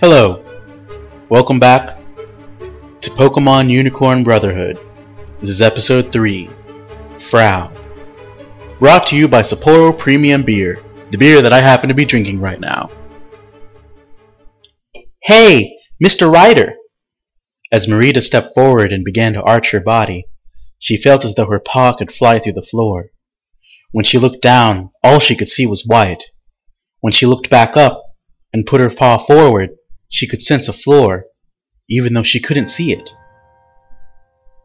Hello, welcome back to Pokemon Unicorn Brotherhood. This is episode 3, Frau. Brought to you by Sapporo Premium Beer, the beer that I happen to be drinking right now. Hey, Mr. Ryder! As Marita stepped forward and began to arch her body, she felt as though her paw could fly through the floor. When she looked down, all she could see was white. When she looked back up and put her paw forward, she could sense a floor, even though she couldn't see it.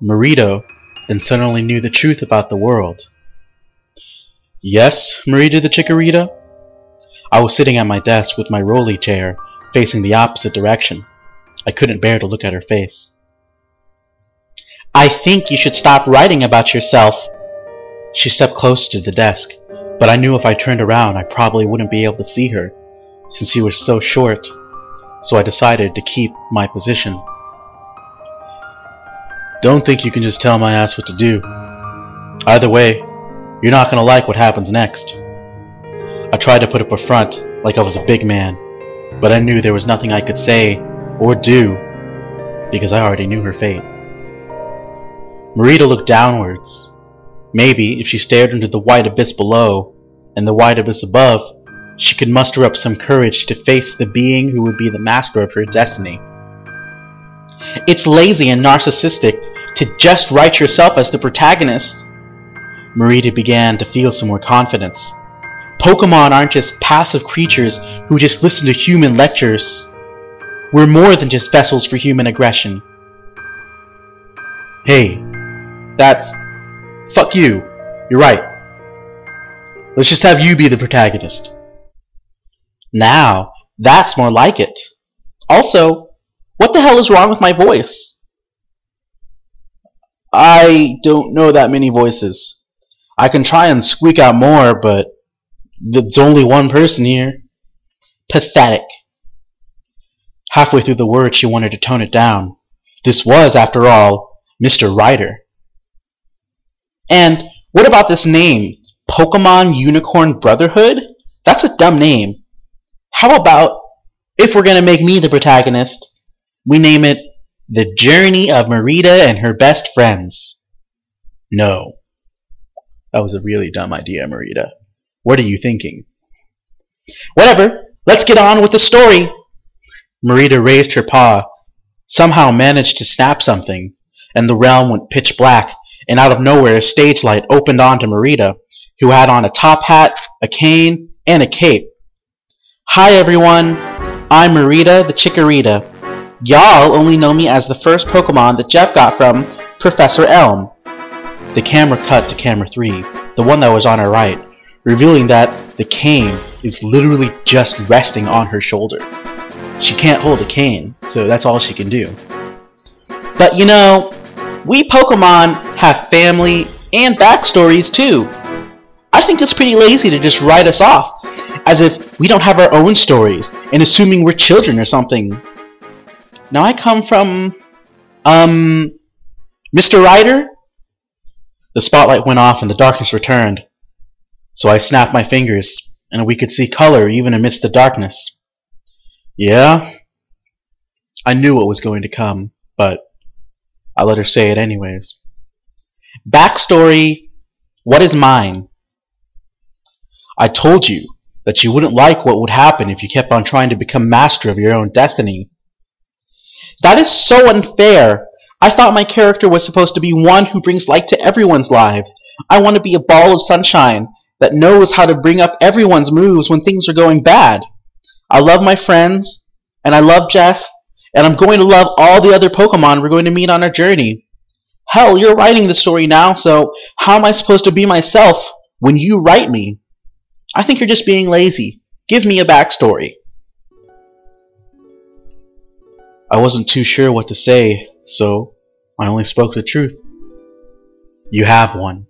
Marita then suddenly knew the truth about the world. Yes, Marita the Chikorita? I was sitting at my desk with my rolly chair facing the opposite direction. I couldn't bear to look at her face. I think you should stop writing about yourself. She stepped close to the desk, but I knew if I turned around I probably wouldn't be able to see her, since she was so short, so I decided to keep my position. Don't think you can just tell my ass what to do. Either way, you're not gonna like what happens next. I tried to put up a front, like I was a big man, but I knew there was nothing I could say or do because I already knew her fate. Marita looked downwards. Maybe if she stared into the white abyss below and the white abyss above, she could muster up some courage to face the being who would be the master of her destiny. It's lazy and narcissistic to just write yourself as the protagonist. Marita began to feel some more confidence. Pokemon aren't just passive creatures who just listen to human lectures. We're more than just vessels for human aggression. Hey, that's... Fuck you. You're right. Let's just have you be the protagonist. Now, that's more like it. Also, what the hell is wrong with my voice? I don't know that many voices. I can try and squeak out more, but there's only one person here. Pathetic. Halfway through the word, she wanted to tone it down. This was, after all, Mr. Ryder. And what about this name? Pokemon Unicorn Brotherhood? That's a dumb name. How about, if we're gonna make me the protagonist, we name it The Journey of Marita and Her Best Friends? No. That was a really dumb idea, Marita. What are you thinking? Whatever, let's get on with the story. Marita raised her paw, somehow managed to snap something, and the realm went pitch black, and out of nowhere a stage light opened onto Marita, who had on a top hat, a cane, and a cape. Hi everyone, I'm Marita the Chikorita. Y'all only know me as the first Pokemon that Jeff got from Professor Elm. The camera cut to camera 3, the one that was on her right, revealing that the cane is literally just resting on her shoulder. She can't hold a cane, so that's all she can do. But you know, we Pokemon have family and backstories too. I think it's pretty lazy to just write us off, as if we don't have our own stories, and assuming we're children or something. Now I come from, um, Mr. Ryder? The spotlight went off and the darkness returned. So I snapped my fingers, and we could see color even amidst the darkness. Yeah? I knew what was going to come, but I let her say it anyways. Backstory What is mine? I told you that you wouldn't like what would happen if you kept on trying to become master of your own destiny. That is so unfair. I thought my character was supposed to be one who brings light to everyone's lives. I want to be a ball of sunshine that knows how to bring up everyone's moves when things are going bad. I love my friends, and I love Jeff, and I'm going to love all the other Pokemon we're going to meet on our journey. Hell, you're writing the story now, so how am I supposed to be myself when you write me? I think you're just being lazy. Give me a backstory. I wasn't too sure what to say, so I only spoke the truth. You have one.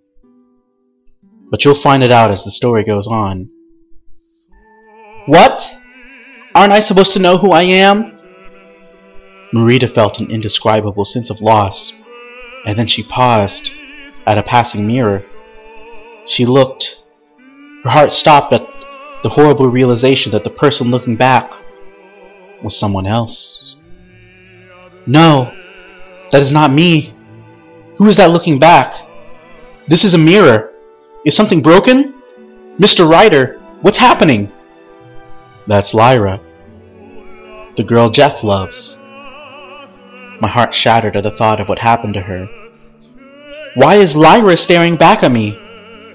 But you'll find it out as the story goes on. What? Aren't I supposed to know who I am? Marita felt an indescribable sense of loss, and then she paused at a passing mirror. She looked. Her heart stopped at the horrible realization that the person looking back was someone else. No, that is not me. Who is that looking back? This is a mirror. Is something broken? Mr. Ryder, what's happening? That's Lyra, the girl Jeff loves. My heart shattered at the thought of what happened to her. Why is Lyra staring back at me?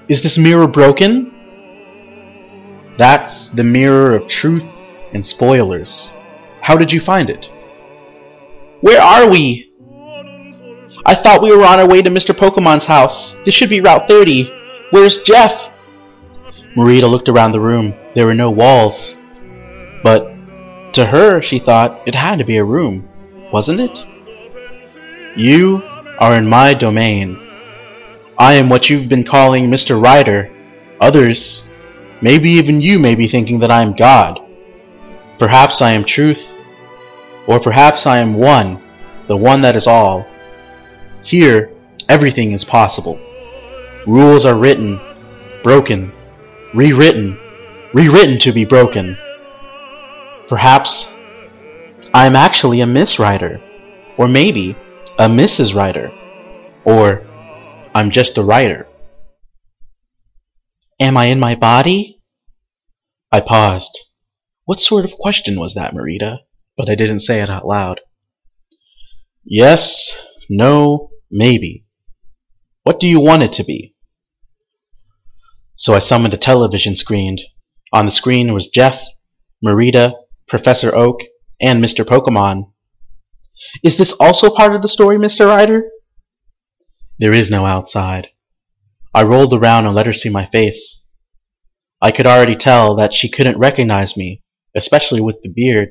Is this mirror broken? That's the mirror of truth and spoilers. How did you find it? Where are we? I thought we were on our way to Mr. Pokemon's house. This should be Route 30. Where's Jeff? Marita looked around the room. There were no walls. But to her, she thought it had to be a room, wasn't it? You are in my domain. I am what you've been calling Mr. Ryder. Others, maybe even you may be thinking that I am God. Perhaps I am truth, or perhaps I am one, the one that is all. Here, everything is possible. Rules are written, broken, rewritten, rewritten to be broken. Perhaps I am actually a Miss Ryder, or maybe a Mrs. Writer, or I'm just a writer. Am I in my body? I paused. What sort of question was that, Marita? But I didn't say it out loud. Yes, no, maybe. What do you want it to be? So I summoned a television screen. On the screen was Jeff, Marita, Professor Oak, and Mr. Pokemon. Is this also part of the story, Mr. Ryder? There is no outside. I rolled around and let her see my face. I could already tell that she couldn't recognize me, especially with the beard.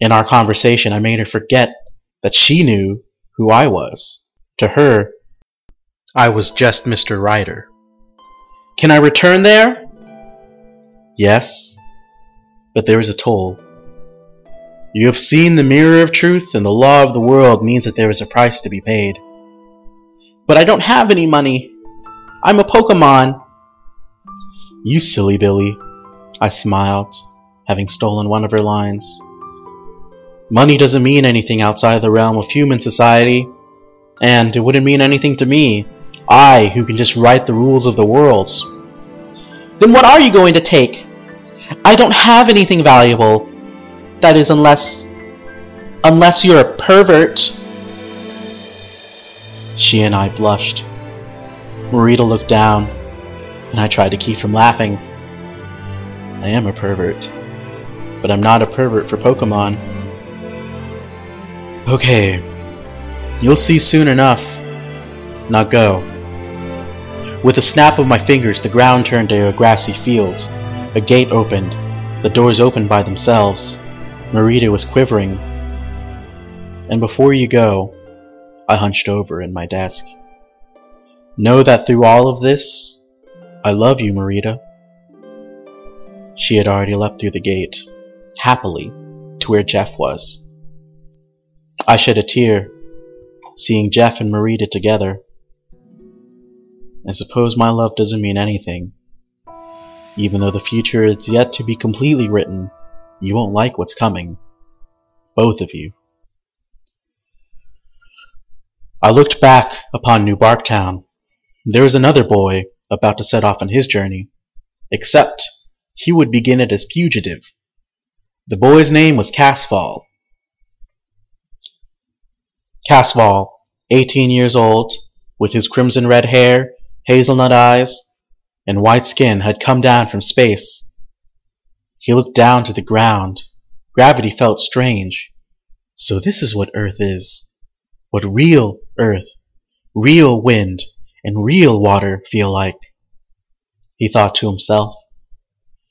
In our conversation, I made her forget that she knew who I was. To her, I was just Mr. Ryder. Can I return there? Yes, but there is a toll. You have seen the mirror of truth, and the law of the world means that there is a price to be paid. But I don't have any money. I'm a Pokemon. You silly Billy. I smiled, having stolen one of her lines. Money doesn't mean anything outside the realm of human society, and it wouldn't mean anything to me, I who can just write the rules of the world. Then what are you going to take? I don't have anything valuable. That is, unless... Unless you're a pervert. She and I blushed. Marita looked down, and I tried to keep from laughing. I am a pervert, but I'm not a pervert for Pokemon. Okay, you'll see soon enough. Now go. With a snap of my fingers, the ground turned to a grassy field. A gate opened. The doors opened by themselves. Marita was quivering. And before you go, I hunched over in my desk. Know that through all of this, I love you, Marita. She had already leapt through the gate, happily, to where Jeff was. I shed a tear, seeing Jeff and Marita together. I suppose my love doesn't mean anything. Even though the future is yet to be completely written, you won't like what's coming. Both of you. I looked back upon New Barktown. There was another boy about to set off on his journey, except he would begin it as fugitive. The boy's name was Casval. Casval, 18 years old, with his crimson red hair, hazelnut eyes, and white skin, had come down from space. He looked down to the ground. Gravity felt strange. So this is what Earth is what real earth, real wind, and real water feel like. He thought to himself.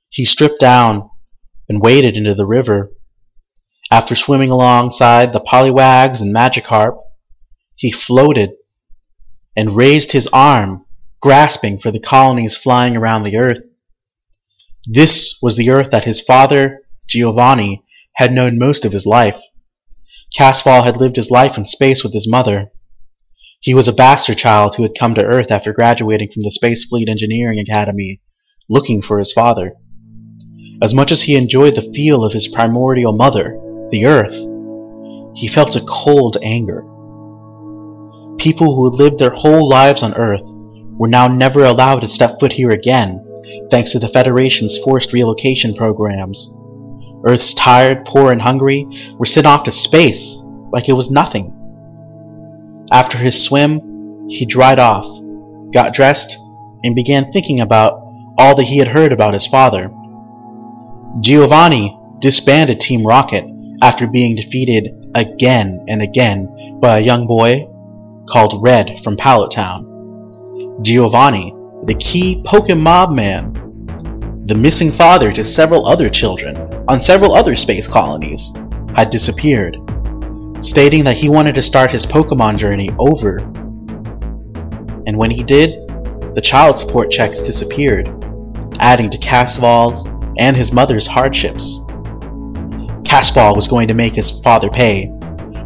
He stripped down and waded into the river. After swimming alongside the Poliwags and Magikarp, he floated and raised his arm, grasping for the colonies flying around the earth. This was the earth that his father, Giovanni, had known most of his life. Casval had lived his life in space with his mother. He was a bastard child who had come to Earth after graduating from the Space Fleet Engineering Academy, looking for his father. As much as he enjoyed the feel of his primordial mother, the earth, he felt a cold anger. People who had lived their whole lives on Earth were now never allowed to step foot here again, thanks to the Federation's forced relocation programs. Earth's tired, poor, and hungry were sent off to space like it was nothing. After his swim, he dried off, got dressed, and began thinking about all that he had heard about his father. Giovanni disbanded Team Rocket after being defeated again and again by a young boy called Red from Pallet Town. Giovanni, the key Pokemon man, the missing father to several other children on several other space colonies, had disappeared, stating that he wanted to start his Pokemon journey over. And when he did, the child support checks disappeared, adding to Casval's and his mother's hardships. Casval was going to make his father pay,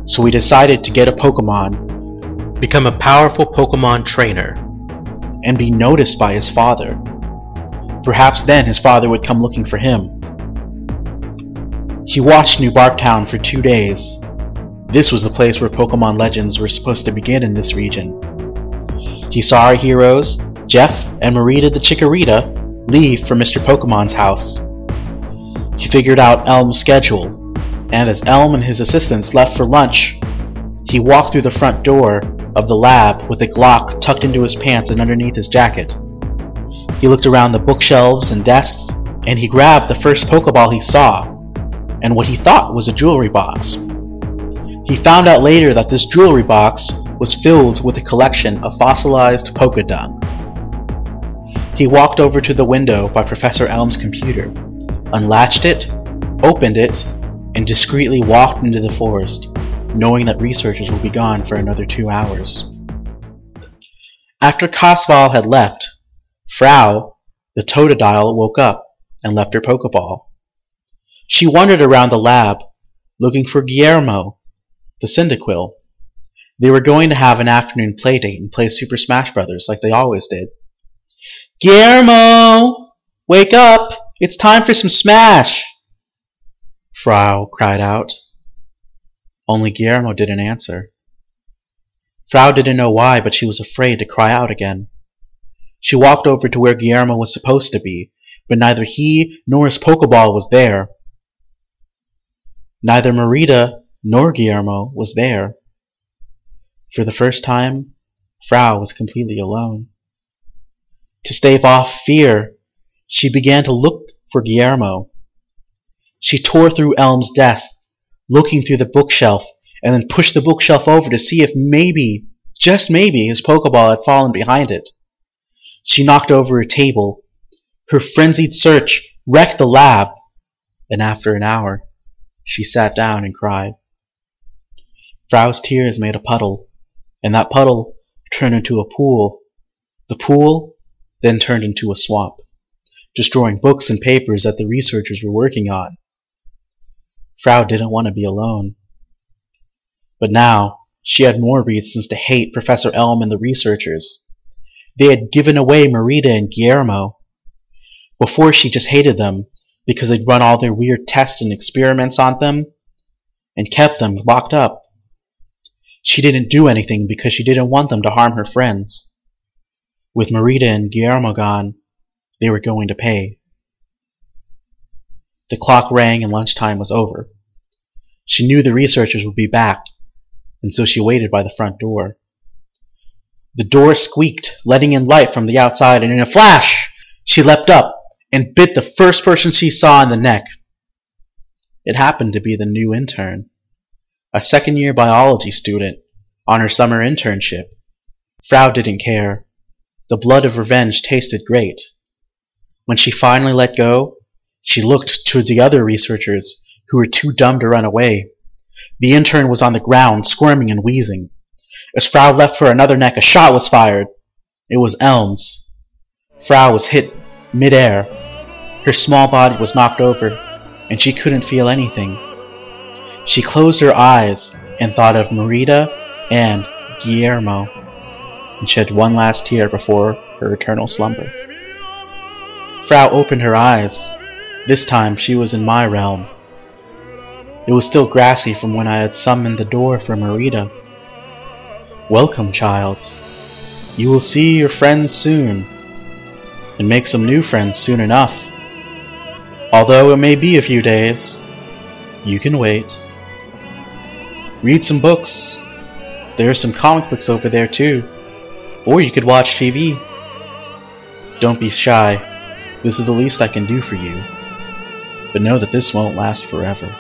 so he decided to get a Pokemon, become a powerful Pokemon trainer, and be noticed by his father. Perhaps then his father would come looking for him. He watched New Barktown for two days. This was the place where Pokemon legends were supposed to begin in this region. He saw our heroes, Jeff and Marita the Chikorita, leave for Mr. Pokemon's house. He figured out Elm's schedule, and as Elm and his assistants left for lunch, he walked through the front door of the lab with a Glock tucked into his pants and underneath his jacket. He looked around the bookshelves and desks, and he grabbed the first Pokeball he saw, and what he thought was a jewelry box. He found out later that this jewelry box was filled with a collection of fossilized Pokedung. He walked over to the window by Professor Elm's computer unlatched it, opened it, and discreetly walked into the forest, knowing that researchers would be gone for another two hours. After Casval had left, Frau, the Totodile, woke up and left her Pokeball. She wandered around the lab, looking for Guillermo, the Cyndaquil. They were going to have an afternoon playdate and play Super Smash Bros. like they always did. Guillermo! Wake up! It's time for some smash! Frau cried out. Only Guillermo didn't answer. Frau didn't know why, but she was afraid to cry out again. She walked over to where Guillermo was supposed to be, but neither he nor his Pokeball was there. Neither Marita nor Guillermo was there. For the first time, Frau was completely alone. To stave off fear, she began to look for Guillermo. She tore through Elm's desk, looking through the bookshelf, and then pushed the bookshelf over to see if maybe, just maybe, his Pokeball had fallen behind it. She knocked over a table. Her frenzied search wrecked the lab, and after an hour, she sat down and cried. Frau's tears made a puddle, and that puddle turned into a pool. The pool then turned into a swamp destroying books and papers that the researchers were working on. Frau didn't want to be alone. But now, she had more reasons to hate Professor Elm and the researchers. They had given away Marita and Guillermo. Before she just hated them because they'd run all their weird tests and experiments on them and kept them locked up. She didn't do anything because she didn't want them to harm her friends. With Marita and Guillermo gone, they were going to pay. The clock rang and lunchtime was over. She knew the researchers would be back, and so she waited by the front door. The door squeaked, letting in light from the outside, and in a flash, she leapt up and bit the first person she saw in the neck. It happened to be the new intern, a second year biology student on her summer internship. Frau didn't care. The blood of revenge tasted great. When she finally let go, she looked to the other researchers who were too dumb to run away. The intern was on the ground, squirming and wheezing. As Frau left for another neck, a shot was fired. It was Elm's. Frau was hit midair. Her small body was knocked over, and she couldn't feel anything. She closed her eyes and thought of Marita and Guillermo, and shed one last tear before her eternal slumber. Frau opened her eyes, This time she was in my realm. It was still grassy from when I had summoned the door for Marita. Welcome, child. You will see your friends soon, and make some new friends soon enough. Although it may be a few days, you can wait. Read some books. There are some comic books over there too. Or you could watch TV. Don't be shy. This is the least I can do for you. But know that this won't last forever.